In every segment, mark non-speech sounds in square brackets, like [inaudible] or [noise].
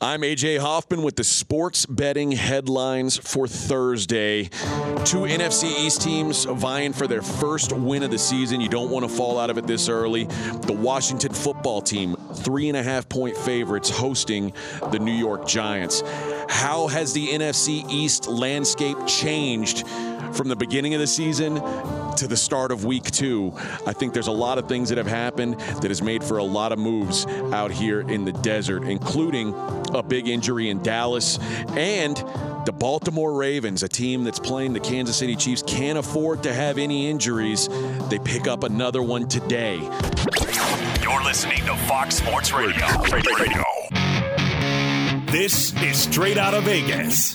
I'm AJ Hoffman with the sports betting headlines for Thursday. Two NFC East teams vying for their first win of the season. You don't want to fall out of it this early. The Washington football team, three and a half point favorites, hosting the New York Giants. How has the NFC East landscape changed from the beginning of the season to the start of week two. I think there's a lot of things that have happened that has made for a lot of moves out here in the desert, including a big injury in Dallas and the Baltimore Ravens, a team that's playing the Kansas City Chiefs, can't afford to have any injuries. They pick up another one today. You're listening to Fox Sports Radio. Radio. This is Straight Out of Vegas.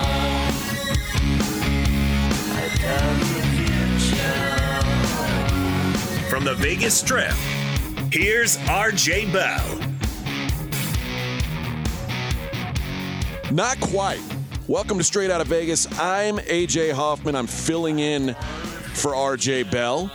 The Vegas Strip, here's RJ Bell. Not quite. Welcome to Straight Out of Vegas. I'm AJ Hoffman. I'm filling in for RJ Bell.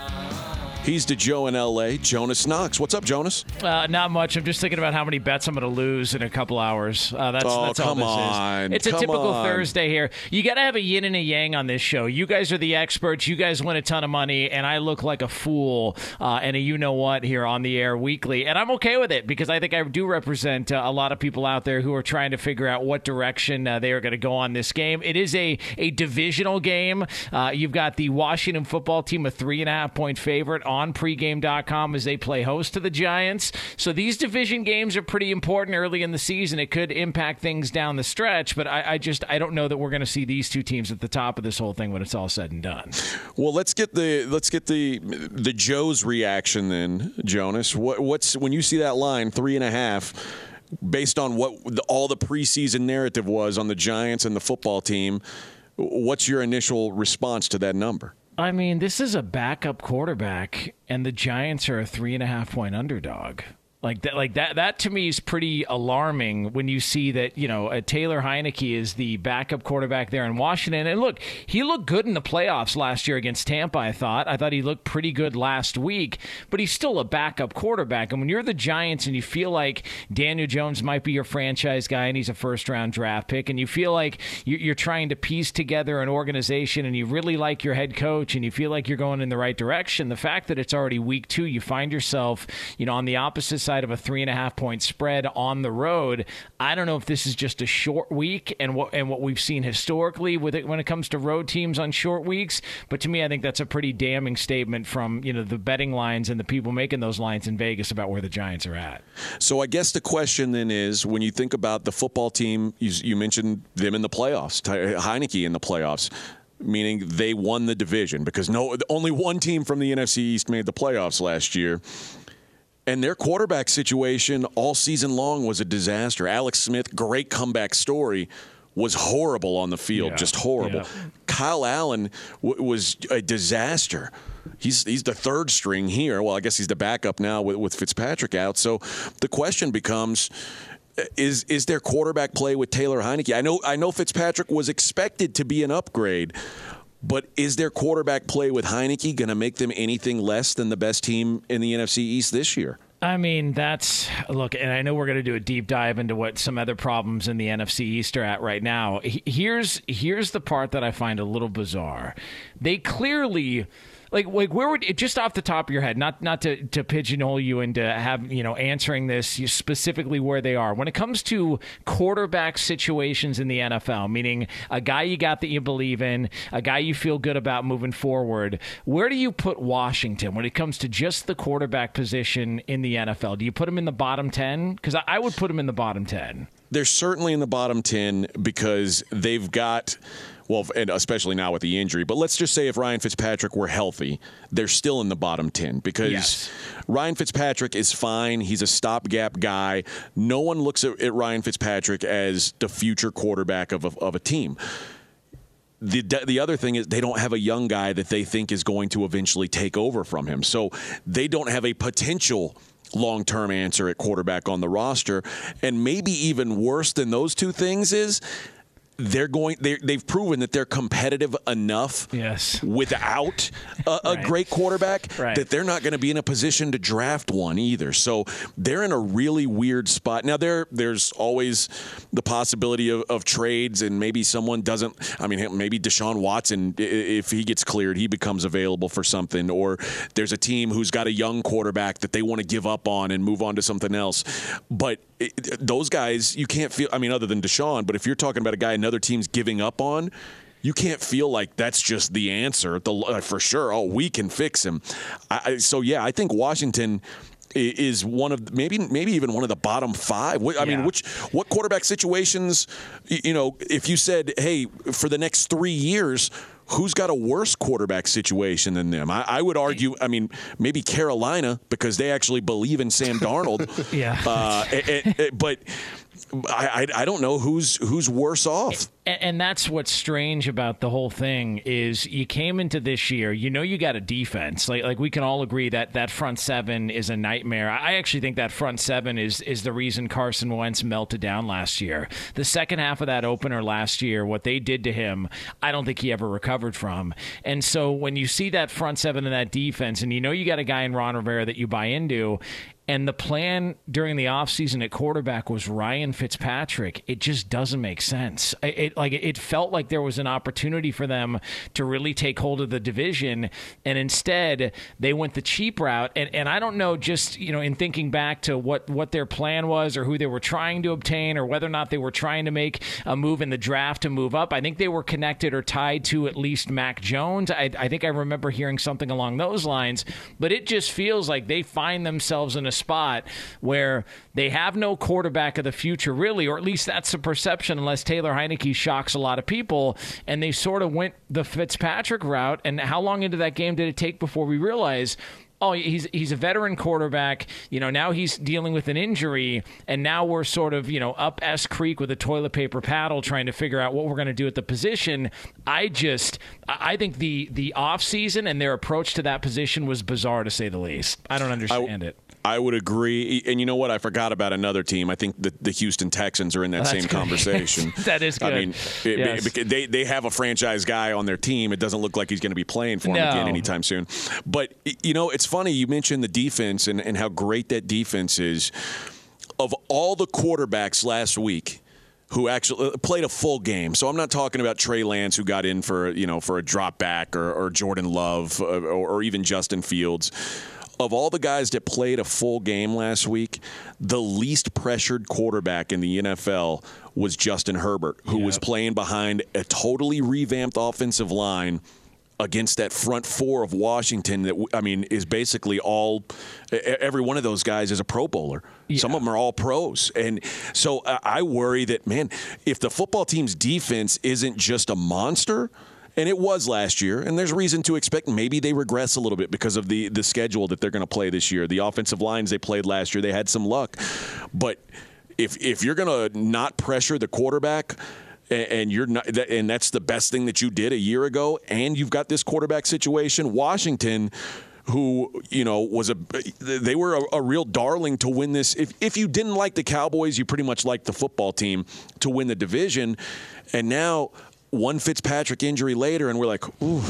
He's to Joe in LA, Jonas Knox. What's up, Jonas? Uh, not much. I'm just thinking about how many bets I'm going to lose in a couple hours. Uh, that's, Oh, that's all come this on. is. It's a Come typical on. Thursday here. You got to have a yin and a yang on this show. You guys are the experts. You guys win a ton of money, and I look like a fool uh, and a you know what here on the air weekly. And I'm okay with it because I think I do represent uh, a lot of people out there who are trying to figure out what direction uh, they are going to go on this game. It is a, a divisional game. Uh, you've got the Washington football team, a three and a half point favorite on pregame.com as they play host to the Giants. So these division games are pretty important early in the season. It could impact things down the stretch, but I, I just I don't know that we're going to see these two teams at the top of this whole thing when it's all said and done. Well, let's get the let's get the the Joe's reaction then, Jonas. What, what's when you see that line three and a half, based on what the, all the preseason narrative was on the Giants and the football team? What's your initial response to that number? I mean, this is a backup quarterback, and the Giants are a three and a half point underdog. Like that, like that. That to me is pretty alarming when you see that you know uh, Taylor Heinicke is the backup quarterback there in Washington. And look, he looked good in the playoffs last year against Tampa. I thought. I thought he looked pretty good last week, but he's still a backup quarterback. And when you're the Giants and you feel like Daniel Jones might be your franchise guy and he's a first round draft pick, and you feel like you- you're trying to piece together an organization and you really like your head coach and you feel like you're going in the right direction, the fact that it's already week two, you find yourself, you know, on the opposite side of a three and a half point spread on the road. I don't know if this is just a short week and what and what we've seen historically with it when it comes to road teams on short weeks, but to me, I think that's a pretty damning statement from you know the betting lines and the people making those lines in Vegas about where the Giants are at. So I guess the question then is, when you think about the football team, you, you mentioned them in the playoffs, Heinicke in the playoffs. Meaning they won the division because no, only one team from the NFC East made the playoffs last year. And their quarterback situation all season long was a disaster. Alex Smith, great comeback story, was horrible on the field, Yeah. just horrible. Yeah. Kyle Allen w- was a disaster. He's he's the third string here. Well, I guess he's the backup now with, with Fitzpatrick out. So the question becomes. Is is their quarterback play with Taylor Heinicke? I know I know Fitzpatrick was expected to be an upgrade, but is their quarterback play with Heinicke going to make them anything less than the best team in the NFC East this year? I mean, that's look, and I know we're going to do a deep dive into what some other problems in the NFC East are at right now. Here's here's the part that I find a little bizarre. They clearly. Like, like where would just off the top of your head, not not to, to pigeonhole you into have you know answering this specifically where they are when it comes to quarterback situations in the NFL, meaning a guy you got that you believe in, a guy you feel good about moving forward. Where do you put Washington when it comes to just the quarterback position in the NFL? Do you put him in the bottom ten? Because I, I would put him in the bottom ten. they're certainly in the bottom 10 because they've got well and especially now with the injury but let's just say if Ryan Fitzpatrick were healthy they're still in the bottom 10 because Yes. Ryan Fitzpatrick is fine he's a stopgap guy no one looks at, at Ryan Fitzpatrick as the future quarterback of a, of a team the the other thing is they don't have a young guy that they think is going to eventually take over from him. So they don't have a potential long-term answer at quarterback on the roster. And maybe even worse than those two things is they're going they they've proven that they're competitive enough yes. without a, a right. great quarterback right. that they're not going to be in a position to draft one either. So they're in a really weird spot. Now there there's always the possibility of, of trades and maybe someone doesn't I mean maybe Deshaun Watson if he gets cleared he becomes available for something or there's a team who's got a young quarterback that they want to give up on and move on to something else. But it, those guys, you can't feel. I mean, other than Deshaun, but if you're talking about a guy another team's giving up on, you can't feel like that's just the answer. The uh, for sure. Oh, we can fix him. I, so yeah, I think Washington is one of maybe maybe even one of the bottom five. I mean, Yeah. which what quarterback situations? You know, if you said, hey, for the next three years. Who's got a worse quarterback situation than them? I, I would argue. I mean, maybe Carolina because they actually believe in Sam Darnold. [laughs] Yeah. Uh, but I, I I don't know who's who's worse off. And, and that's what's strange about the whole thing is you came into this year, you know you got a defense. Like like we can all agree that that front seven is a nightmare. I actually think that front seven is is the reason Carson Wentz melted down last year. The second half of that opener last year, what they did to him, I don't think he ever recovered from. And so when you see that front seven and that defense, and you know you got a guy in Ron Rivera that you buy into, and the plan during the offseason at quarterback was Ryan Fitzpatrick. It just doesn't make sense. It, it- like it felt like there was an opportunity for them to really take hold of the division, and instead they went the cheap route. And and I don't know, just you know, in thinking back to what what their plan was or who they were trying to obtain or whether or not they were trying to make a move in the draft to move up. I think they were connected or tied to at least Mac Jones. I, I think I remember hearing something along those lines. But it just feels like they find themselves in a spot where they have no quarterback of the future, really, or at least that's the perception, unless Taylor Heinicke shocks a lot of people. And they sort of went the Fitzpatrick route. And how long into that game did it take before we realized? Oh, he's he's a veteran quarterback. You know, now he's dealing with an injury, and now we're sort of you know up S Creek with a toilet paper paddle, trying to figure out what we're going to do at the position. I just, I I think the the off season and their approach to that position was bizarre to say the least. I don't understand it. I would agree. And you know what? I forgot about another team. I think the, the Houston Texans are in that That's same good. [laughs] conversation. [laughs] That is good. I mean, it- Yes. because they, they have a franchise guy on their team. It doesn't look like he's going to be playing for them No. again anytime soon. But, you know, it's funny. You mentioned the defense and, and how great that defense is. Of all the quarterbacks last week, who actually uh, played a full game. So I'm not talking about Trey Lance who got in for you know for a drop back or, or Jordan Love uh, or, or even Justin Fields. Of all the guys that played a full game last week, the least pressured quarterback in the NFL was Justin Herbert, who was playing behind a totally revamped offensive line against that front four of Washington that I mean is basically all every one of those guys is a pro bowler. Some of them are all pros. And so I worry that man, if the football team's defense isn't just a monster, and it was last year, and there's reason to expect maybe they regress a little bit because of the the schedule that they're going to play this year. The offensive lines they played last year, they had some luck. But if if you're going to not pressure the quarterback, and you're not and that's the best thing that you did a year ago and you've got this quarterback situation washington who you know was a they were a, a real darling to win this if, if you didn't like the cowboys you pretty much liked the football team to win the division and now one fitzpatrick injury later and we're like ooh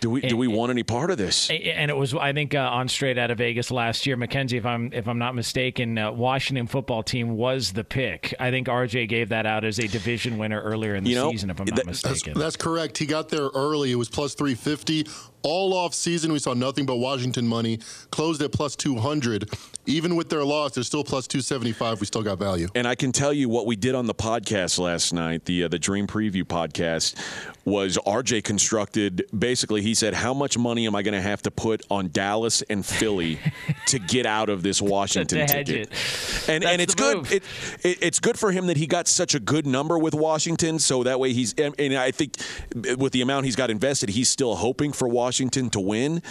do we do we want any part of this and it was I think uh, on straight out of Vegas last year, Mackenzie, if I'm if I'm not mistaken, uh, Washington football team was the pick. I think RJ gave that out as a division winner earlier in the You know, season, if I'm not that- That's, mistaken. that's correct. He got there early. It was plus 350. All off season, we saw nothing but Washington money. Closed at plus 200. Even with their loss, they're still plus 275. We still got value. And I can tell you what we did on the podcast last night, the uh, the Dream Preview podcast, was RJ constructed. Basically, he said, "How much money am I going to have to put on Dallas and Philly [laughs] to get out of this Washington To hedge ticket?" it. And and it's good. It, it it's good for him that he got such a good number with Washington, so that way he's. And, and I think with the amount he's got invested, he's still hoping for Washington to win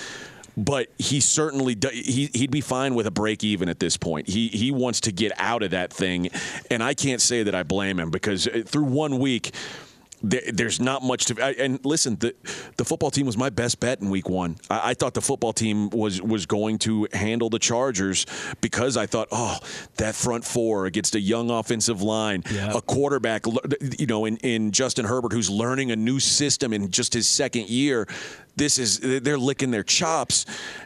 but he certainly he he'd be fine with a break even at this point. He he wants to get out of that thing, and I can't say that I blame him because uh, through one week. there, there's not much to. And listen, the the football team was my best bet in week one. I, I, thought the football team was was going to handle the Chargers because I thought, oh, that front four against a young offensive line, yeah. a quarterback, you know, in, in Justin Herbert who's learning a new system in just his second year. This is they're licking their chops,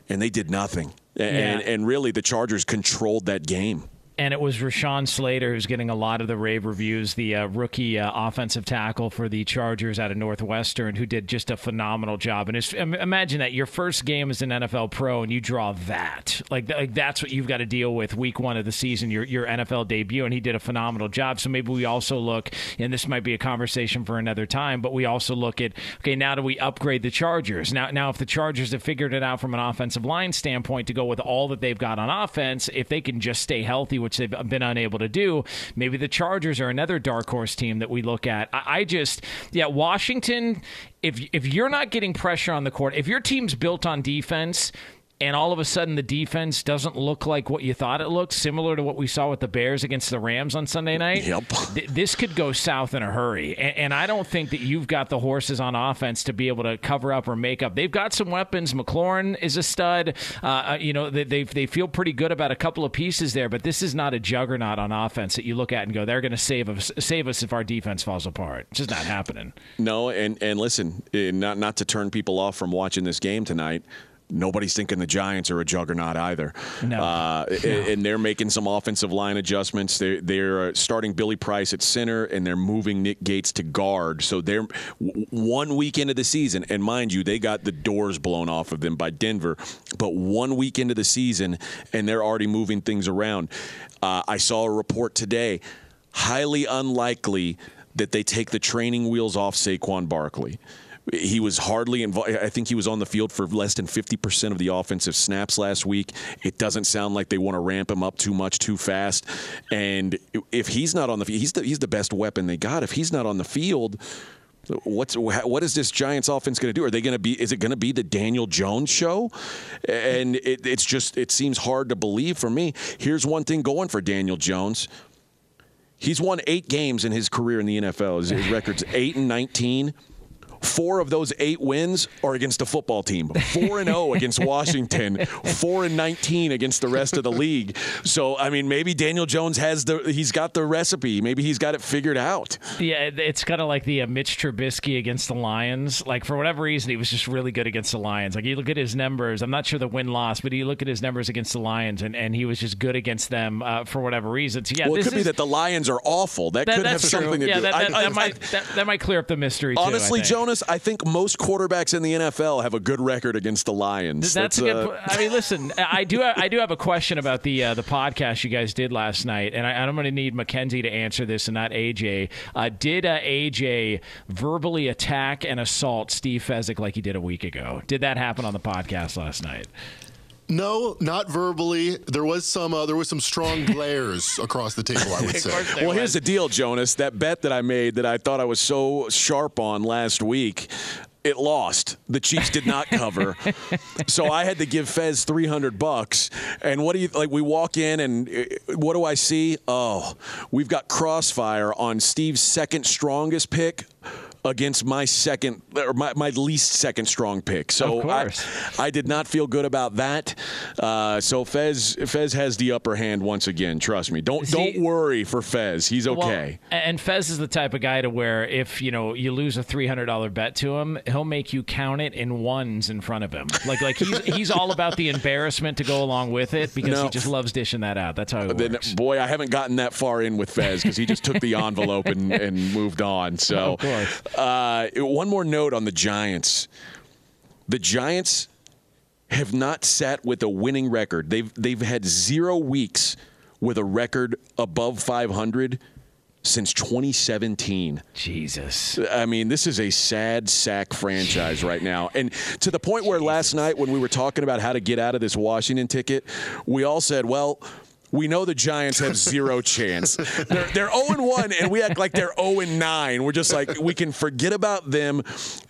and they did nothing. And, yeah. and really, the Chargers controlled that game and it was Rashawn Slater who's getting a lot of the rave reviews, the uh, rookie uh, offensive tackle for the Chargers out of Northwestern, who did just a phenomenal job. And imagine that your first game as an NFL pro, and you draw that like, like that's what you've got to deal with week one of the season, your your NFL debut, and he did a phenomenal job. So maybe we also look, and this might be a conversation for another time, but we also look at okay, now do we upgrade the Chargers? Now, now if the Chargers have figured it out from an offensive line standpoint to go with all that they've got on offense, if they can just stay healthy which they've been unable to do. Maybe the Chargers are another dark horse team that we look at. I, I just, yeah, Washington. If if you're not getting pressure on the court, if your team's built on defense, and all of a sudden the defense doesn't look like what you thought it looked, similar to what we saw with the Bears against the Rams on Sunday night. Yep. Th- this could go south in a hurry. And, and, I don't think that you've got the horses on offense to be able to cover up or make up. They've got some weapons. McLaurin is a stud. Uh, uh you know, they, they, they feel pretty good about a couple of pieces there, but this is not a juggernaut on offense that you look at and go, they're going to save us, save us if our defense falls apart. It's just not happening. No, and, and listen, eh, not, not to turn people off from watching this game tonight nobody's thinking the Giants are a juggernaut either. No. Uh, no. And they're making some offensive line adjustments. They're, they're uh, starting Billy Price at center, and they're moving Nick Gates to guard. So they're one week into the season, and mind you, they got the doors blown off of them by Denver. But one week into the season, and they're already moving things around. Uh, I saw a report today. Highly unlikely that they take the training wheels off Saquon Barkley. He was hardly involved. I think he was on the field for less than 50% of the offensive snaps last week. It doesn't sound like they want to ramp him up too much too fast. And if he's not on the field, he's the, he's the best weapon they got. If he's not on the field, what's what is this Giants offense going to do? Are they going to be? Is it going to be the Daniel Jones show? And it, it's just it seems hard to believe for me. Here's one thing going for Daniel Jones. He's won eight games in his career in the NFL. His, his record's eight and nineteen. Four of those eight wins are against a football team. Four and zero oh against [laughs] Washington. Four and nineteen against the rest of the league. So I mean, maybe Daniel Jones has the he's got the recipe. Maybe he's got it figured out. Yeah, it's kind of like the uh, Mitch Trubisky against the Lions. Like for whatever reason, he was just really good against the Lions. Like you look at his numbers. I'm not sure the win loss, but you look at his numbers against the Lions, and, and he was just good against them uh, for whatever reason. So yeah, well, it could is, be that the Lions are awful. That, that could have something to yeah, do. That, that, I, that I, might that, might clear up the mystery. Honestly, too, Jonas. I think most quarterbacks in the NFL have a good record against the Lions. That's, That's a good. Uh, I mean, listen, I do. I do have a question about the uh, the podcast you guys did last night, and I, am going to need Mackenzie to answer this, and not AJ. Uh, did uh, AJ verbally attack and assault Steve Fezzik like he did a week ago? Did that happen on the podcast last night? No, not verbally. There was some uh, there was some strong [laughs] glares across the table. I would say. well, here's the deal, Jonas. That bet that I made that I thought I was so sharp on last week. It lost. The Chiefs did not cover, [laughs] so I had to give Fez three hundred bucks. And what do you like? We walk in, and uh, what do I see? Oh, we've got crossfire on Steve's second strongest pick against my second or my, my least second strong pick. So I, I, did not feel good about that. Uh, so Fez Fez has the upper hand once again. Trust me. Don't don't worry for Fez. He's okay. Well, and Fez is the type of guy to where if you know you lose a three hundred dollar bet to him, he'll make you count it in ones in front of him. Like like he's [laughs] he's all about the embarrassment to go along with it because no. he just loves dishing that out. That's how it then, works. Boy, I haven't gotten that far in with Fez because he just took the envelope and, and moved on. [laughs] So. Uh, one more note on the Giants. The Giants have not sat with a winning record. They've they've had zero weeks with a record above 500 since 2017. Jesus. I mean, this is a sad sack franchise right now. And to the point where Jesus. last night when we were talking about how to get out of this Washington ticket, we all said, well, we know the Giants have zero [laughs] chance. They're, they're 0 1, and we act like they're 0 9. We're just like, we can forget about them.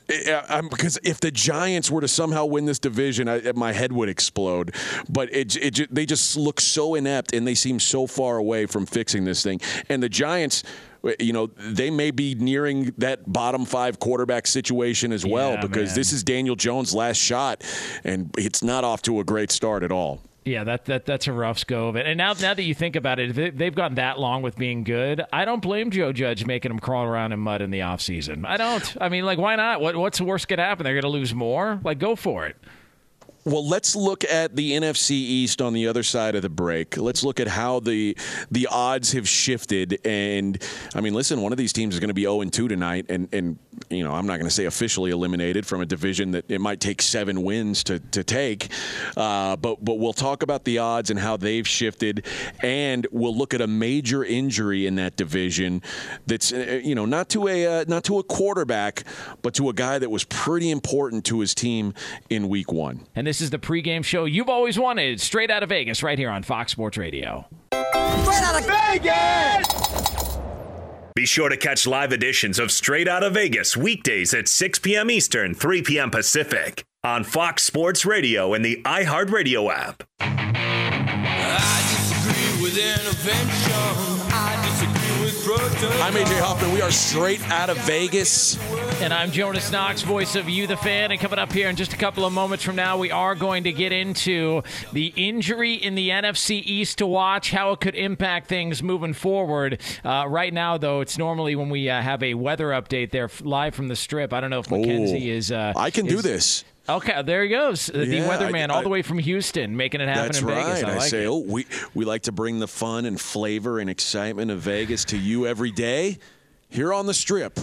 Eh, eh, because if the Giants were to somehow win this division, I, my head would explode. But it, it, they just look so inept, and they seem so far away from fixing this thing. And the Giants eh, you know, they may be nearing that bottom five quarterback situation as well Yeah, because man. this is Daniel Jones' last shot, and it's not off to a great start at all. Yeah, that, that that's a rough go of it. And now, now that you think about it, they've gone that long with being good. I don't blame Joe Judge making them crawl around in mud in the offseason. I don't. I mean, like, why not? What what's the worst could happen? They're going to lose more. Like, go for it. Well, let's look at the NFC East on the other side of the break. Let's look at how the the odds have shifted. And I mean, listen, one of these teams is going to be 0 and 2 tonight, and and you know, I'm not going to say officially eliminated from a division that it might take seven wins to to take. Uh, but but we'll talk about the odds and how they've shifted, and we'll look at a major injury in that division. That's uh, you know not to a uh, not to a quarterback, but to a guy that was pretty important to his team in Week One. And this is the pregame show you've always wanted, straight out of Vegas, right here on Fox Sports Radio. Straight out of Vegas! Be sure to catch live editions of Straight Out of Vegas weekdays at 6 p.m. Eastern, 3 p.m. Pacific on Fox Sports Radio and the iHeartRadio app. I'm AJ Hoffman. We are straight out of Vegas. And I'm Jonas Knox, voice of You, the fan. And coming up here in just a couple of moments from now, we are going to get into the injury in the NFC East to watch, how it could impact things moving forward. Uh, right now, though, it's normally when we uh, have a weather update there live from the strip. I don't know if Mackenzie is. Uh, I can do this. Okay, there he goes. The Yeah, weatherman, I- all the way from Houston, making it happen in right. Vegas. I, I, like say, it. oh, we we like to bring the fun and flavor and excitement of Vegas to you every day. Here on the Strip,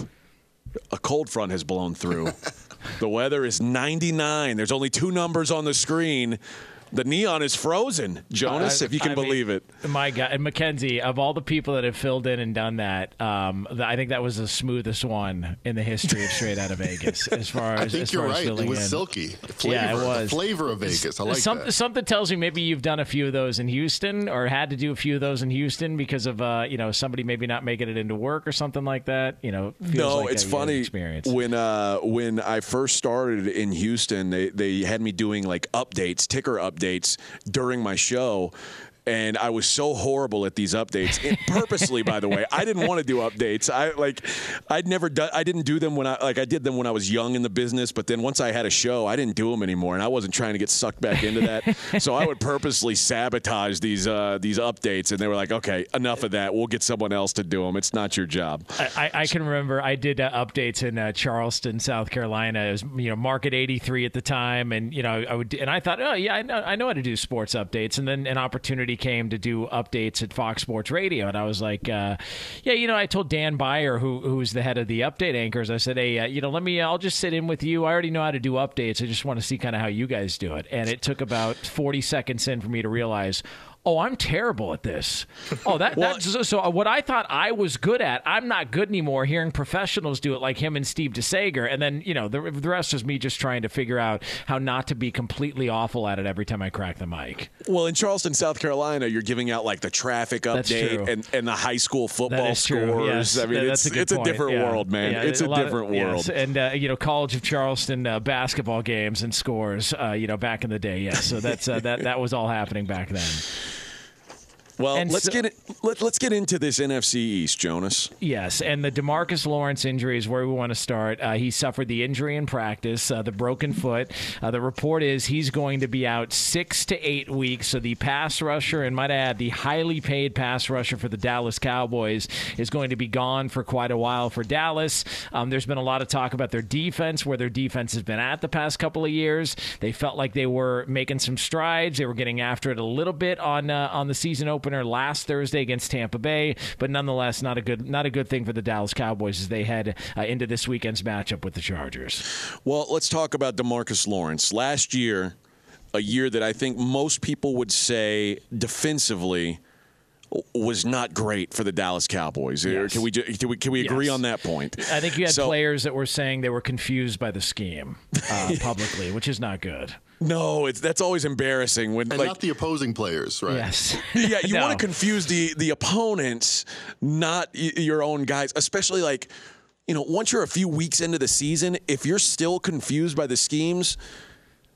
a cold front has blown through. [laughs] the weather is 99. There's only two numbers on the screen. The neon is frozen. Jonas, I- if you can I mean, believe it. My God, and Mackenzie, of all the people that have filled in and done that, um, th- I think that was the smoothest one in the history of Straight Out of Vegas. [laughs] As far as I as, think as you're far as right. It was in. silky. Flavor, Yeah, it the was. flavor of Vegas. I like Some, that. Something tells me maybe you've done a few of those in Houston, or had to do a few of those in Houston because of uh, you know somebody maybe not making it into work or something like that. You know, feels No, like it's a, funny. Experience. When uh, when I first started in Houston, they they had me doing like updates, ticker updates during my show. And I was so horrible at these updates, It- purposely, by the way. I didn't want to do updates. I like, I'd never done. I didn't do them when I like I did them when I was young in the business. But then once I had a show, I didn't do them anymore, and I wasn't trying to get sucked back into that. so I would purposely sabotage these uh, these updates, and they were like, "Okay, enough of that. We'll get someone else to do them. It's not your job." I, I I can remember I did uh, updates in uh, Charleston, South Carolina. It was you know Market 83 at the time, and you know I would and I thought, oh yeah, I know I know how to do sports updates. And then an opportunity came to do updates at Fox Sports Radio, and I was like, uh, yeah, you know, I told Dan Byer, who who's the head of the update anchors, I said, hey, uh, you know, let me, I'll just sit in with you. I already know how to do updates. I just want to see kind of how you guys do it. And it took about 40 seconds in for me to realize. Oh, I'm terrible at this. [laughs] Oh, that, that's so, so. What I thought I was good at, I'm not good anymore. Hearing professionals do it like him and Steve DeSager, and then you know the, the rest is me just trying to figure out how not to be completely awful at it every time I crack the mic. Well, in Charleston, South Carolina, you're giving out like the traffic update and, and the high school football That is true. scores. Yes, I mean, that- it's a it's a different Yeah. world, man. Yeah, it's a of- different yes. world. And uh, you know, College of Charleston uh, basketball games and scores. Uh, you know, back in the day, yes. So that's uh, that that was all happening back then. Well, And let's so- get it, let, let's get into this NFC East, Jonas. Yes, and the Demarcus Lawrence injury is where we want to start. Uh, he suffered the injury in practice, uh, the broken foot. Uh, the report is he's going to be out six to eight weeks. So the pass rusher, and might I add, the highly paid pass rusher for the Dallas Cowboys, is going to be gone for quite a while for Dallas. Um, there's been a lot of talk about their defense, where their defense has been at the past couple of years. They felt like they were making some strides. They were getting after it a little bit on uh, on the season opener last Thursday against Tampa Bay, but nonetheless, not a good not a good thing for the Dallas Cowboys as they head uh, into this weekend's matchup with the Chargers. Well, let's talk about Demarcus Lawrence. Last year, a year that I think most people would say defensively was not great for the Dallas Cowboys. Yes. Can we can we can we agree Yes. on that point? I think you had So- players that were saying they were confused by the scheme uh, [laughs] publicly, which is not good. No, it's that's always embarrassing when and like not the opposing players, right? Yes. [laughs] yeah, you [laughs] No. want to confuse the the opponents, not y- your own guys, especially like you know, once you're a few weeks into the season, if you're still confused by the schemes,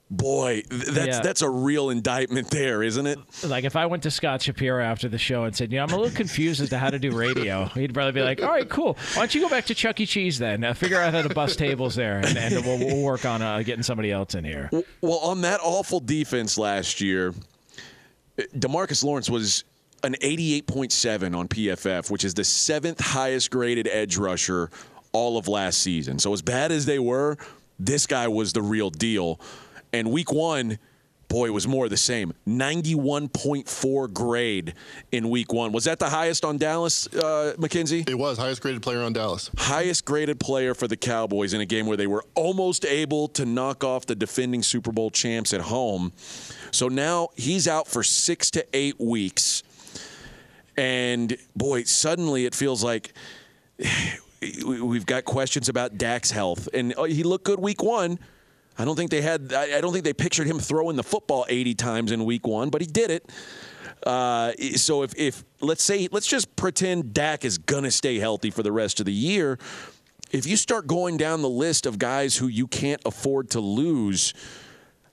Boy, that's Yeah. that's a real indictment there, isn't it? Like if I went to Scott Shapiro after the show and said, "You know, I'm a little confused as to how to do radio," [laughs] he'd probably be like, "All right, cool. Why don't you go back to Chuck E. Cheese then? Uh, figure out how to bust tables there, and, and we'll, we'll work on uh, getting somebody else in here." Well, on that awful defense last year, Demarcus Lawrence was an 88.7 on PFF, which is the seventh highest graded edge rusher all of last season. So as bad as they were, this guy was the real deal. And week one, boy, it was more of the same. 91.4 grade in week one. Was that the highest on Dallas, uh, McKenzie? It was highest graded player on Dallas. highest graded player for the Cowboys in a game where they were almost able to knock off the defending Super Bowl champs at home. So now he's out for six to eight weeks. And boy, suddenly it feels like [sighs] we- we've got questions about Dak's health. And uh, he looked good week one. I don't think they had. I don't think they pictured him throwing the football 80 times in week one, but he did it. Uh, so if, if let's say let's just pretend Dak is gonna stay healthy for the rest of the year, if you start going down the list of guys who you can't afford to lose,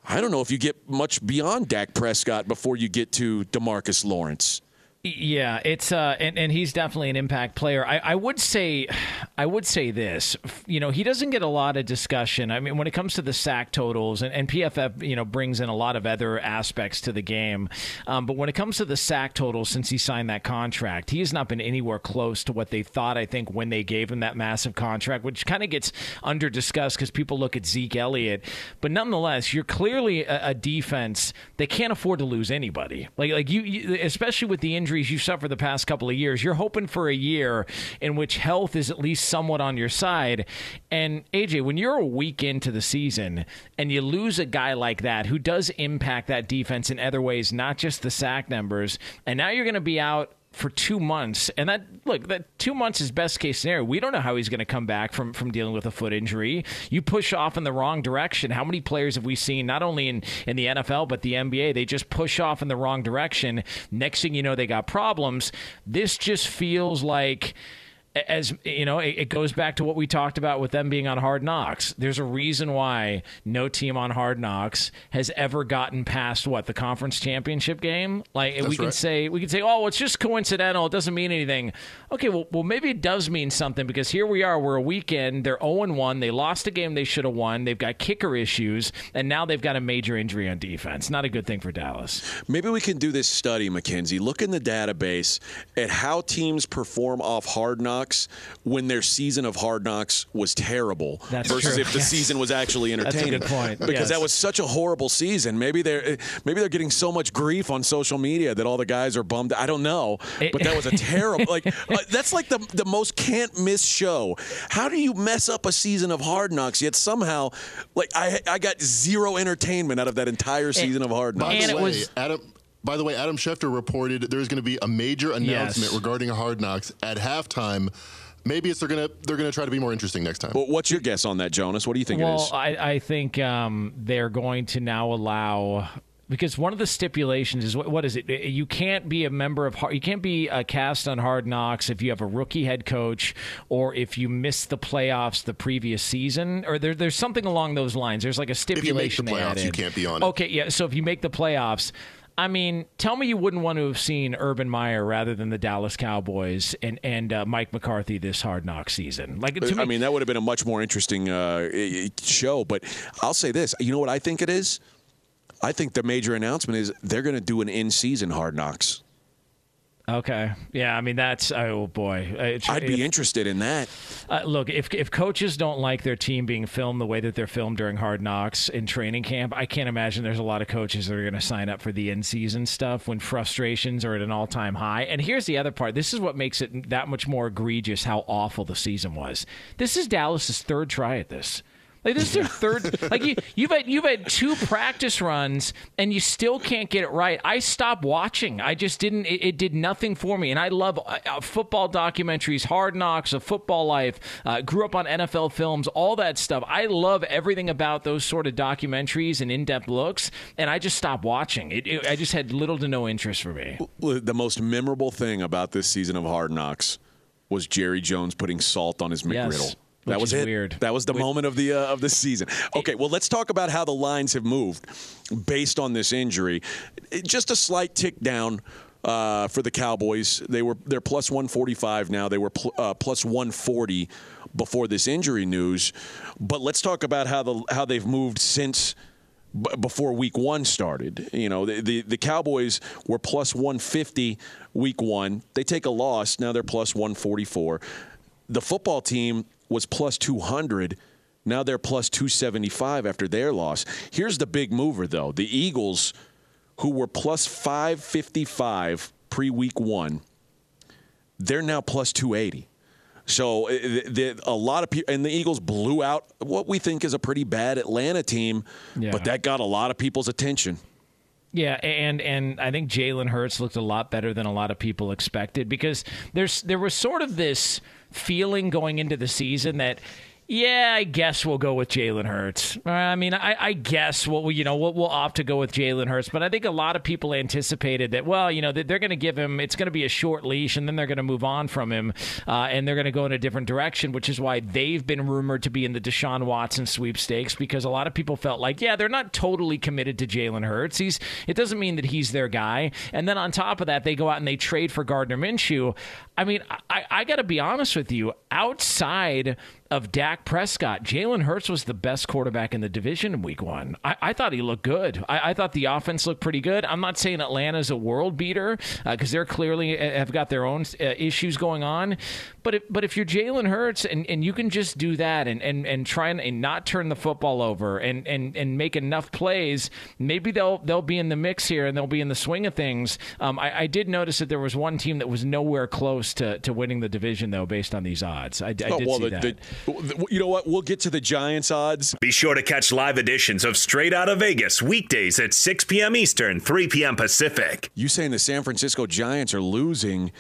I don't know if you get much beyond Dak Prescott before you get to Demarcus Lawrence. Yeah, it's uh, and, and he's definitely an impact player. I, I would say, [sighs] I would say this. You know, he doesn't get a lot of discussion. I mean, when it comes to the sack totals, and, and PFF, you know, brings in a lot of other aspects to the game. Um, but when it comes to the sack totals, since he signed that contract, he has not been anywhere close to what they thought. I think when they gave him that massive contract, which kind of gets under discussed because people look at Zeke Elliott. But nonetheless, you're clearly a, a defense they can't afford to lose anybody. Like like you, you, especially with the injuries you suffered the past couple of years, you're hoping for a year in which health is at least somewhat on your side. And AJ, when you're a week into the season and you lose a guy like that who does impact that defense in other ways, not just the sack numbers, and now you're going to be out for two months, and that look that two months is best case scenario. We don't know how he's going to come back from from dealing with a foot injury. You push off in the wrong direction. How many players have we seen not only in in the NFL but the NBA? They just push off in the wrong direction. Next thing you know, they got problems. This just feels like as you know, it, goes back to what we talked about with them being on Hard Knocks. There's a reason why no team on Hard Knocks has ever gotten past what the conference championship game. Like we can right. say, we can say, oh, it's just coincidental. It doesn't mean anything. Okay, well, well, maybe it does mean something because here we are. We're a weekend. They're 0 1. They lost a game they should have won. They've got kicker issues, and now they've got a major injury on defense. Not a good thing for Dallas. Maybe we can do this study, McKenzie. Look in the database at how teams perform off hard knocks when their season of hard knocks was terrible That's versus true. if the Yes. [laughs] season was actually a entertaining. good point. Because Yes. that was such a horrible season. Maybe they're maybe they're getting so much grief on social media that all the guys are bummed. I don't know, but that was a [laughs] terrible. Like uh, that's like the the most can't miss show. How do you mess up a season of Hard Knocks yet somehow like I I got zero entertainment out of that entire season of Hard Knocks. And the it way, was- Adam. By the way, Adam Schefter reported there's going to be a major announcement Yes. regarding Hard Knocks at halftime. Maybe it's they're going to they're going to try to be more interesting next time. Well, what's your guess on that, Jonas? What do you think it Well, is? I, I think um, they're going to now allow because one of the stipulations is what, what is it? You can't be a member of Har- you can't be a cast on Hard Knocks if you have a rookie head coach or if you miss the playoffs the previous season or there, there's something along those lines. There's like a you make the stipulation they playoffs, you can't be on it. Okay, yeah. So if you make the playoffs. I mean, tell me you wouldn't want to have seen Urban Meyer rather than the Dallas Cowboys and and uh, Mike McCarthy this Hard Knock season. Like to me, I mean, that would have been a much more interesting uh, show. But I'll say this: you know what I think it is? I think the major announcement is they're going to do an in-season Hard Knocks. Okay. Yeah. I mean, that's oh boy. It's- I'd be if- interested in that. Uh, look, if if coaches don't like their team being filmed the way that they're filmed during Hard Knocks in training camp, I can't imagine there's a lot of coaches that are going to sign up for the in-season stuff when frustrations are at an all-time high. And here's the other part: this is what makes it that much more egregious how awful the season was. This is Dallas's third try at this. Like this is their third. Like you, you've had you've had two practice runs and you still can't get it right. I stopped watching. I just didn't. It, it did nothing for me. And I love uh, uh, football documentaries, Hard Knocks, A Football Life. Uh, grew up on NFL films, all that stuff. I love everything about those sort of documentaries and in-depth looks. And I just stopped watching. It, it, I just had little to no interest for me. The most memorable thing about this season of Hard Knocks was Jerry Jones putting salt on his McGriddle. Yes. That was it. weird. That was the moment of the uh, of the season. Okay, well, let's talk about how the lines have moved based on this injury. It- just a slight tick down uh, for the Cowboys. They were they're plus 145 now. They were pl- uh, plus 140 before this injury news. But let's talk about how the how they've moved since b- before week one started. You know, the, the, the Cowboys were plus 150 week one. They take a loss. Now they're plus 144. The football team was plus 200. Now they're plus 275 after their loss. Here's the big mover, though. The Eagles, who were plus 555 pre week one, they're now plus 280. So uh, the, the, a lot of people, and the Eagles blew out what we think is a pretty bad Atlanta team, Yeah. but that got a lot of people's attention. Yeah, and and I think Jalen Hurts looked a lot better than a lot of people expected because there's there was sort of this feeling going into the season that. Yeah, I guess we'll go with Jalen Hurts. Uh, I mean, I, I guess we'll you know we'll, we'll opt to go with Jalen Hurts, but I think a lot of people anticipated that. Well, you know, they're going to give him it's going to be a short leash, and then they're going to move on from him, uh, and they're going to go in a different direction, which is why they've been rumored to be in the Deshaun Watson sweepstakes because a lot of people felt like, yeah, they're not totally committed to Jalen Hurts. He's it doesn't mean that he's their guy, and then on top of that, they go out and they trade for Gardner Minshew. I mean, I, I got to be honest with you, outside of Dak Prescott, Jalen Hurts was the best quarterback in the division in week one. I, I thought he looked good. I, I thought the offense looked pretty good. I'm not saying Atlanta's a world beater because they're clearly uh, have got their own uh, issues going on. But if, but if you're Jalen Hurts and, and you can just do that and, and, and try and, and not turn the football over and, and, and make enough plays, maybe they'll they'll be in the mix here and they'll be in the swing of things. Um, I, I did notice that there was one team that was nowhere close to, to winning the division though, based on these odds. I, I did Oh, well, see the, that. the- you know what? We'll get to the Giants odds. Be sure to catch live editions of Straight Out of Vegas weekdays at 6 p.m. Eastern, 3 p.m. Pacific. You saying the San Francisco Giants are losing?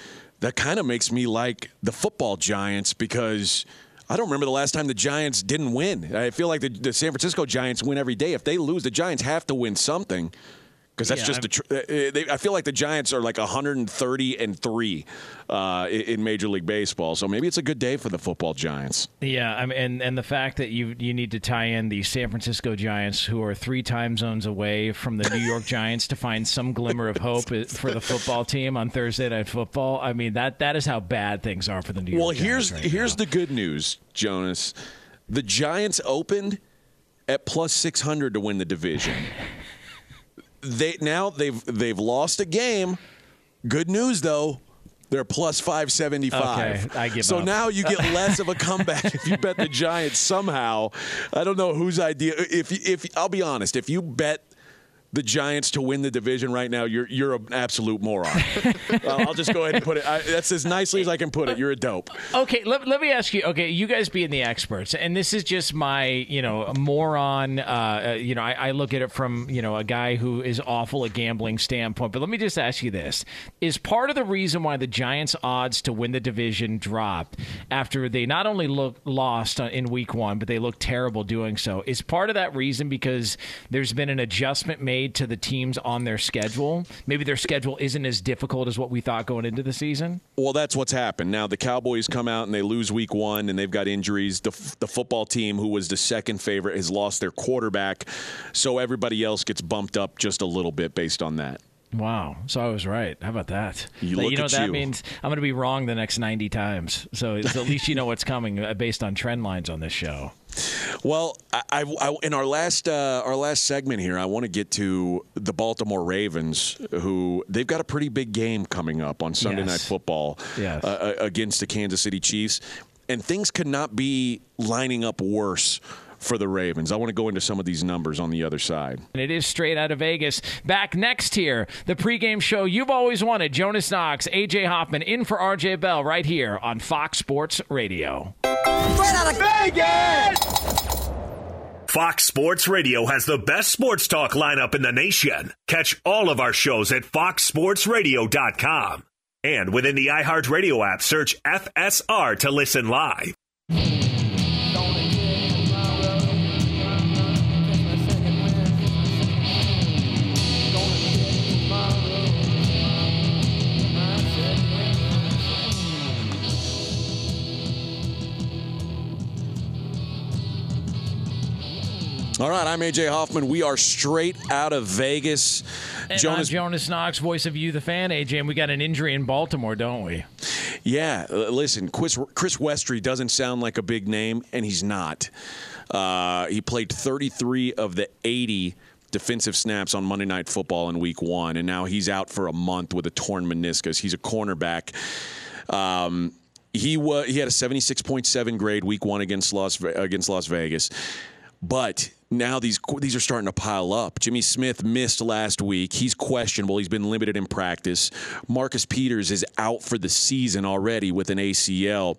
That kind of makes me like the football Giants because. I don't remember the last time the Giants didn't win. I feel like the, the San Francisco Giants win every day. If they lose, the Giants have to win something because that's Yeah, just the. Tr- uh, they, I feel like the Giants are like 130 and three uh, in, Major League Baseball. So maybe it's a good day for the football Giants. Yeah, I mean, and and the fact that you you need to tie in the San Francisco Giants, who are three time zones away from the New York Giants, to find some glimmer of hope for the football team on Thursday Night Football. I mean that that is how bad things are for the New York. Well, Giants here's right here's now. the good news, Jonas. The Giants opened at plus 600 to win the division. They now they've they've lost a game. Good news though. They're plus 575. Okay, I give so up. now you get [laughs] less of a comeback if you bet the Giants somehow. I don't know whose idea if if I'll be honest, if you bet the Giants to win the division right now, you're you're an absolute moron. [laughs] I'll just go ahead and put it. I, that's as nicely as I can put it. You're a dope. Okay, let, let me ask you. Okay, you guys being the experts, and this is just my, you know, moron. Uh, uh, you know, I, I look at it from, you know, a guy who is awful at gambling standpoint. But let me just ask you this: Is part of the reason why the Giants' odds to win the division dropped after they not only look lost in Week One, but they look terrible doing so? Is part of that reason because there's been an adjustment made to the teams on their schedule? Maybe their schedule isn't as difficult as what we thought going into the season. Well, that's what's happened. Now the Cowboys come out and they lose Week One, and they've got injuries. The the football team, who was the second favorite, has lost their quarterback, so everybody else gets bumped up just a little bit based on that. Wow. So I was right. How about that? You That- look know at that you. means? I'm going to be wrong the next 90 times. So at least you know what's coming uh, based on trend lines on this show. Well, I, I, I- in our last uh, our last segment here, I want to get to the Baltimore Ravens, who they've got a pretty big game coming up on Sunday Yes. Night Football Yes. uh, against the Kansas City Chiefs, and things could not be lining up worse for the Ravens. I want to go into some of these numbers on the other side. And it is straight out of Vegas. Back next here, the pregame show you've always wanted. Jonas Knox, AJ Hoffman in for RJ Bell right here on Fox Sports Radio. Straight out of Vegas! Fox Sports Radio has the best sports talk lineup in the nation. Catch all of our shows at foxsportsradio.com. And within the iHeartRadio app, search FSR to listen live. All right, I'm AJ Hoffman. We are straight out of Vegas. And Jonas, I'm Jonas Knox, voice of you, the fan, AJ, and we got an injury in Baltimore, don't we? Yeah, listen, Chris, Chris Westry doesn't sound like a big name, and he's not. Uh, he played 33 of the 80 defensive snaps on Monday Night Football in Week One, and now he's out for a month with a torn meniscus. He's a cornerback. Um, he was he had a 76.7 grade Week One against Las against Las Vegas, but now these these are starting to pile up. Jimmy Smith missed last week. He's questionable. He's been limited in practice. Marcus Peters is out for the season already with an ACL.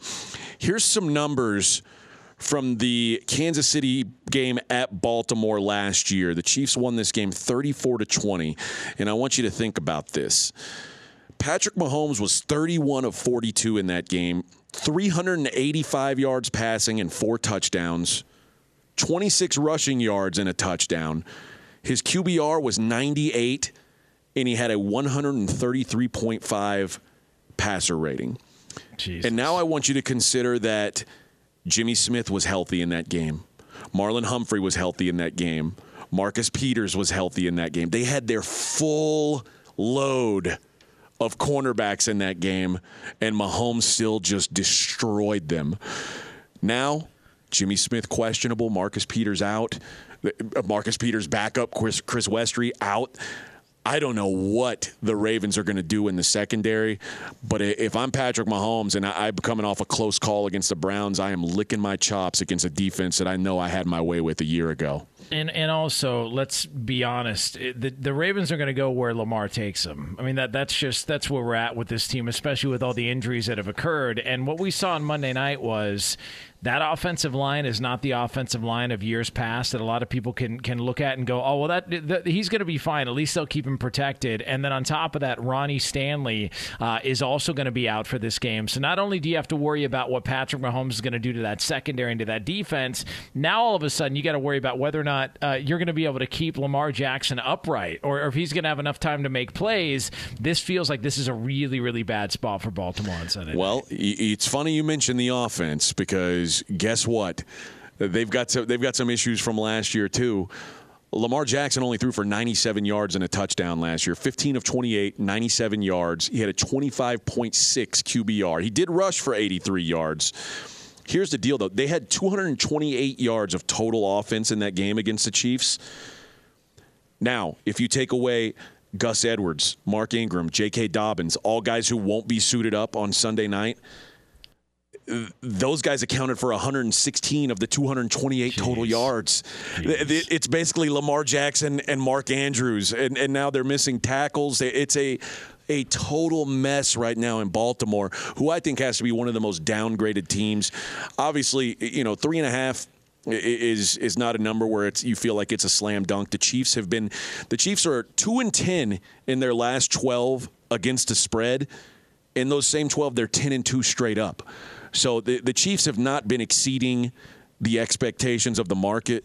Here's some numbers from the Kansas City game at Baltimore last year. The Chiefs won this game 34 to 20, and I want you to think about this. Patrick Mahomes was 31 of 42 in that game, 385 yards passing and four touchdowns. 26 rushing yards and a touchdown. His QBR was 98, and he had a 133.5 passer rating. Jesus. And now I want you to consider that Jimmy Smith was healthy in that game. Marlon Humphrey was healthy in that game. Marcus Peters was healthy in that game. They had their full load of cornerbacks in that game, and Mahomes still just destroyed them. Now, Jimmy Smith questionable, Marcus Peters out, uh, Marcus Peters backup, Chris, Chris Westry out. I don't know what the Ravens are going to do in the secondary, but if I'm Patrick Mahomes and I'm coming off a close call against the Browns, I am licking my chops against a defense that I know I had my way with a year ago. And and also, let's be honest, the the Ravens are going to go where Lamar takes them. I mean that that's just that's where we're at with this team, especially with all the injuries that have occurred. And what we saw on Monday night was that offensive line is not the offensive line of years past that a lot of people can can look at and go, oh well, that, that he's going to be fine. At least they'll keep him protected. And then on top of that, Ronnie Stanley uh, is also going to be out for this game. So not only do you have to worry about what Patrick Mahomes is going to do to that secondary and to that defense, now all of a sudden you got to worry about whether or not uh, you're going to be able to keep Lamar Jackson upright, or, or if he's going to have enough time to make plays. This feels like this is a really really bad spot for Baltimore on Sunday. Well, it's funny you mentioned the offense because guess what? They've got some, they've got some issues from last year too. Lamar Jackson only threw for 97 yards and a touchdown last year. 15 of 28, 97 yards. He had a 25.6 QBR. He did rush for 83 yards. Here's the deal, though. They had 228 yards of total offense in that game against the Chiefs. Now, if you take away Gus Edwards, Mark Ingram, J.K. Dobbins, all guys who won't be suited up on Sunday night – those guys accounted for 116 of the 228 Jeez. total yards. Jeez. It's basically Lamar Jackson and Mark Andrews, and, and now they're missing tackles. It's a a total mess right now in Baltimore, who I think has to be one of the most downgraded teams. Obviously, you know, three and a half is is not a number where it's you feel like it's a slam dunk. The Chiefs have been the Chiefs are two and ten in their last twelve against the spread. In those same twelve, they're ten and two straight up. So the, the Chiefs have not been exceeding the expectations of the market,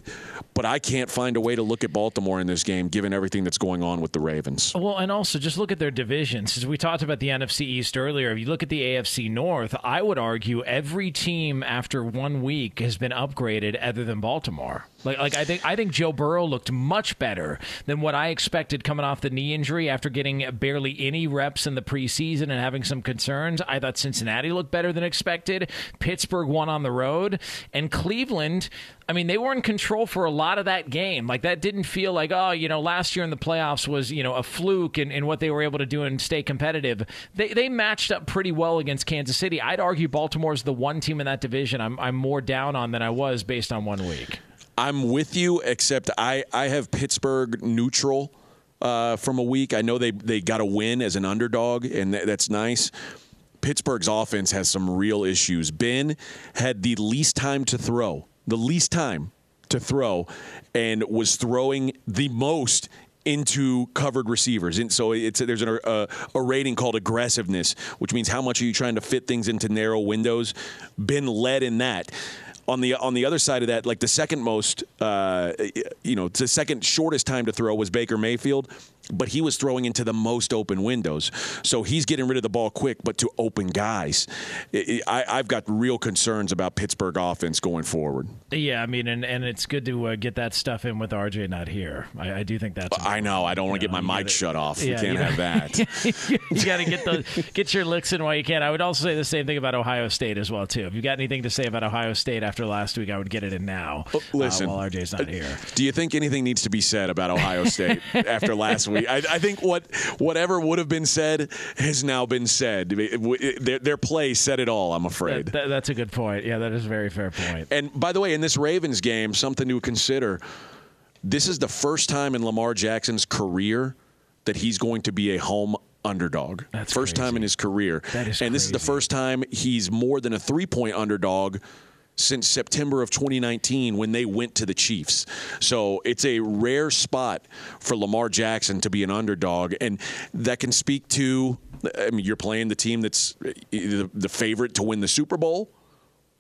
but I can't find a way to look at Baltimore in this game given everything that's going on with the Ravens. Well, and also just look at their divisions. As we talked about the NFC East earlier, if you look at the AFC North, I would argue every team after one week has been upgraded other than Baltimore. Like, like I think I think Joe Burrow looked much better than what I expected coming off the knee injury after getting barely any reps in the preseason and having some concerns. I thought Cincinnati looked better than expected. Pittsburgh won on the road, and Cleveland. I mean, they were in control for a lot of that game. Like that didn't feel like, oh, you know, last year in the playoffs was, you know, a fluke and, in what they were able to do and stay competitive. They, they matched up pretty well against Kansas City. I'd argue Baltimore's the one team in that division I'm, I'm more down on than I was based on one week. I'm with you, except I, I have Pittsburgh neutral uh, from a week. I know they, they got a win as an underdog, and th- that's nice. Pittsburgh's offense has some real issues. Ben had the least time to throw, the least time to throw, and was throwing the most into covered receivers. And so it's there's a, a, a, rating called aggressiveness, which means how much are you trying to fit things into narrow windows. Ben led in that on the on the other side of that, like the second most, uh, you know, the second shortest time to throw was Baker Mayfield. But he was throwing into the most open windows. So he's getting rid of the ball quick, but to open guys. I, I, I've got real concerns about Pittsburgh offense going forward. Yeah, I mean, and, and it's good to uh, get that stuff in with RJ not here. I, I do think that's. I know. I don't want to get my mic gotta- shut off. Yeah, we can't you have that. [laughs] you got to get the get your licks in while you can. I would also say the same thing about Ohio State as well too. If you got anything to say about Ohio State after last week, I would get it in now. uh, listen. while RJ's not here. Do you think anything needs to be said about Ohio State [laughs] after last week? I, I think what whatever would have been said has now been said. It- it- Their, their play said it all. I'm afraid. That- that- that's a good point. Yeah, that is a very fair point. And by the way, in this Ravens game, something to consider. This is the first time in Lamar Jackson's career that he's going to be a home underdog. That's first time in his career. That is and this is the first time he's more than a three point underdog since September of 2019 when they went to the Chiefs. So it's a rare spot for Lamar Jackson to be an underdog. And that can speak to, I mean, you're playing the team that's uh, the the favorite to win the Super Bowl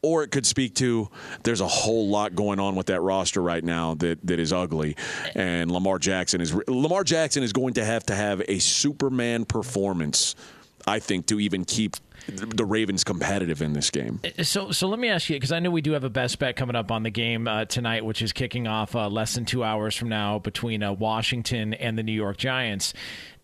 or it could speak to there's a whole lot going on with that roster right now that, that is ugly and Lamar Jackson is Lamar Jackson is going to have to have a Superman performance I think to even keep the Ravens competitive in this game. So, so let me ask you because I know we do have a best bet coming up on the game uh, tonight, which is kicking off uh, less than two hours from now between uh, Washington and the New York Giants.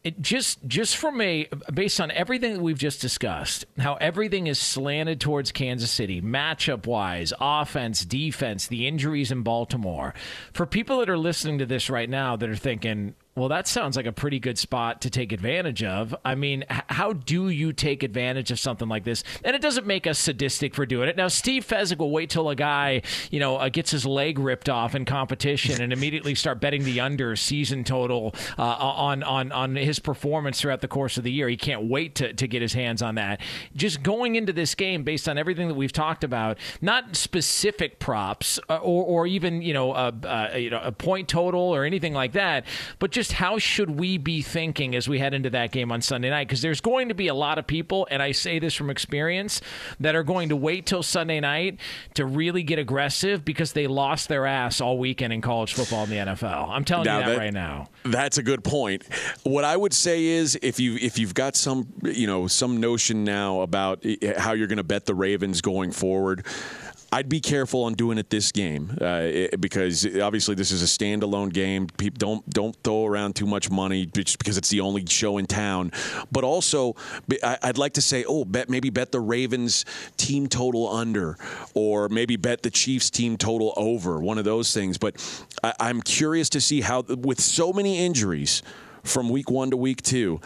It just, just from a based on everything that we've just discussed, how everything is slanted towards Kansas City, matchup wise, offense, defense, the injuries in Baltimore. For people that are listening to this right now, that are thinking, well, that sounds like a pretty good spot to take advantage of. I mean, h- how do you take advantage of something like this? And it doesn't make us sadistic for doing it. Now, Steve Fezzik will wait till a guy, you know, uh, gets his leg ripped off in competition and immediately start betting the under season total uh, on on on his performance throughout the course of the year. He can't wait to to get his hands on that. Just going into this game based on everything that we've talked about, not specific props uh, or or even you know a, a you know a point total or anything like that, but just how should we be thinking as we head into that game on Sunday night? Because there's going to be a lot of people, and I say this from experience, that are going to wait till Sunday night to really get aggressive because they lost their ass all weekend in college football in the NFL. I'm telling Now you that, that- right now. That's a good point. What I would say is if you if you've got some you know some notion now about eh, how you're going to bet the Ravens going forward. I'd be careful on doing it this game uh, it- because obviously this is a standalone game. People don't don't throw around too much money just because it's the only show in town. But also, I'd like to say, oh, bet maybe bet the Ravens team total under, or maybe bet the Chiefs team total over. One of those things. But I, I'm curious to see how, with so many injuries from week one to week two,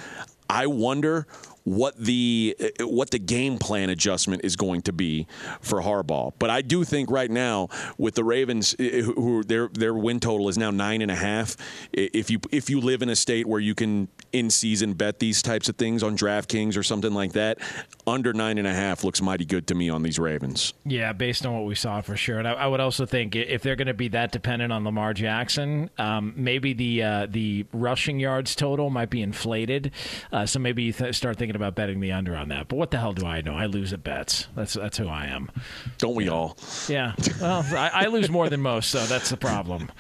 I wonder what the what the game plan adjustment is going to be for Harbaugh. But I do think right now with the Ravens, who- their their win total is now nine and a half. If you if you live in a state where you can in season bet these types of things on DraftKings or something like that, under nine and a half looks mighty good to me on these Ravens. Yeah, based on what we saw for sure. And I, I would also think if they're going to be that dependent on Lamar Jackson, um, maybe the uh, the rushing yards total might be inflated. Uh, so maybe you th- start thinking about betting the under on that. But what the hell do I know? I lose at bets. That's that's who I am. Don't we all? Yeah. Well, I, I lose more than most, so that's the problem.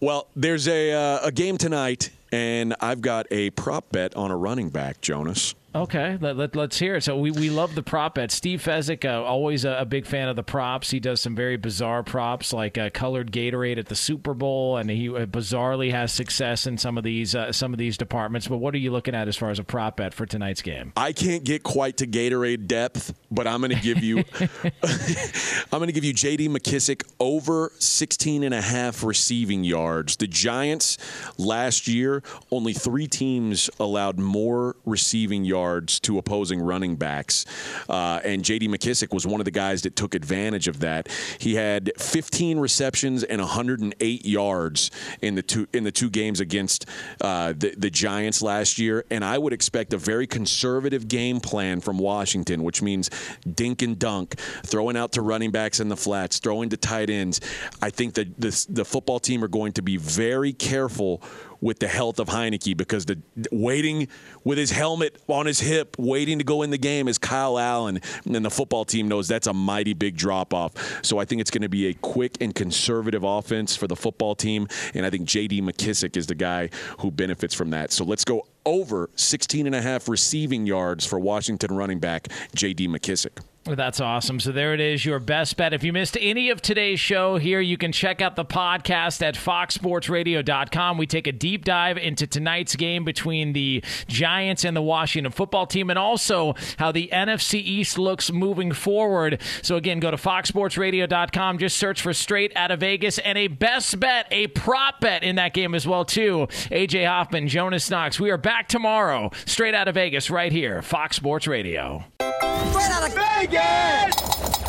Well, there's a uh, a game tonight, and I've got a prop bet on a running back, Jonas. Okay, let, let, us hear it. So we, we love the prop bet. Steve Fezzik, uh, always a, a big fan of the props. He does some very bizarre props like uh, colored Gatorade at the Super Bowl, and he uh, bizarrely has success in some of these uh, some of these departments. But what are you looking at as far as a prop bet for tonight's game? I can't get quite to Gatorade depth, but I'm going to give you [laughs] [laughs] I'm going to give you JD McKissic over 16 and a half receiving yards. The Giants last year only 3 teams allowed more receiving yards to opposing running backs. Uh, and JD McKissic was one of the guys that took advantage of that. He had 15 receptions and 108 yards in the two in the two games against uh, the, the Giants last year, and I would expect a very conservative game plan from Washington, which means dink and dunk, throwing out to running backs in the flats, throwing to tight ends. I think that the football team are going to be very careful with the health of Heinicke because the waiting with his helmet on his hip, waiting to go in the game is Kyle Allen, and the football team knows that's a mighty big drop off. So I think it's going to be a quick and conservative offense for the football team, and I think J.D. McKissic is the guy who benefits from that. So let's go over 16 and a half receiving yards for Washington running back J.D. McKissic. That's awesome. So there it is, your best bet. If you missed any of today's show here, you can check out the podcast at foxsportsradio.com. We take a deep dive into tonight's game between the Giants and the Washington football team and also how the NFC East looks moving forward. So again, go to foxsportsradio.com, just search for straight out of Vegas and a best bet, a prop bet in that game as well too. AJ Hoffman, Jonas Knox. We are back tomorrow, straight out of Vegas right here, Fox Sports Radio. Straight out of Vegas!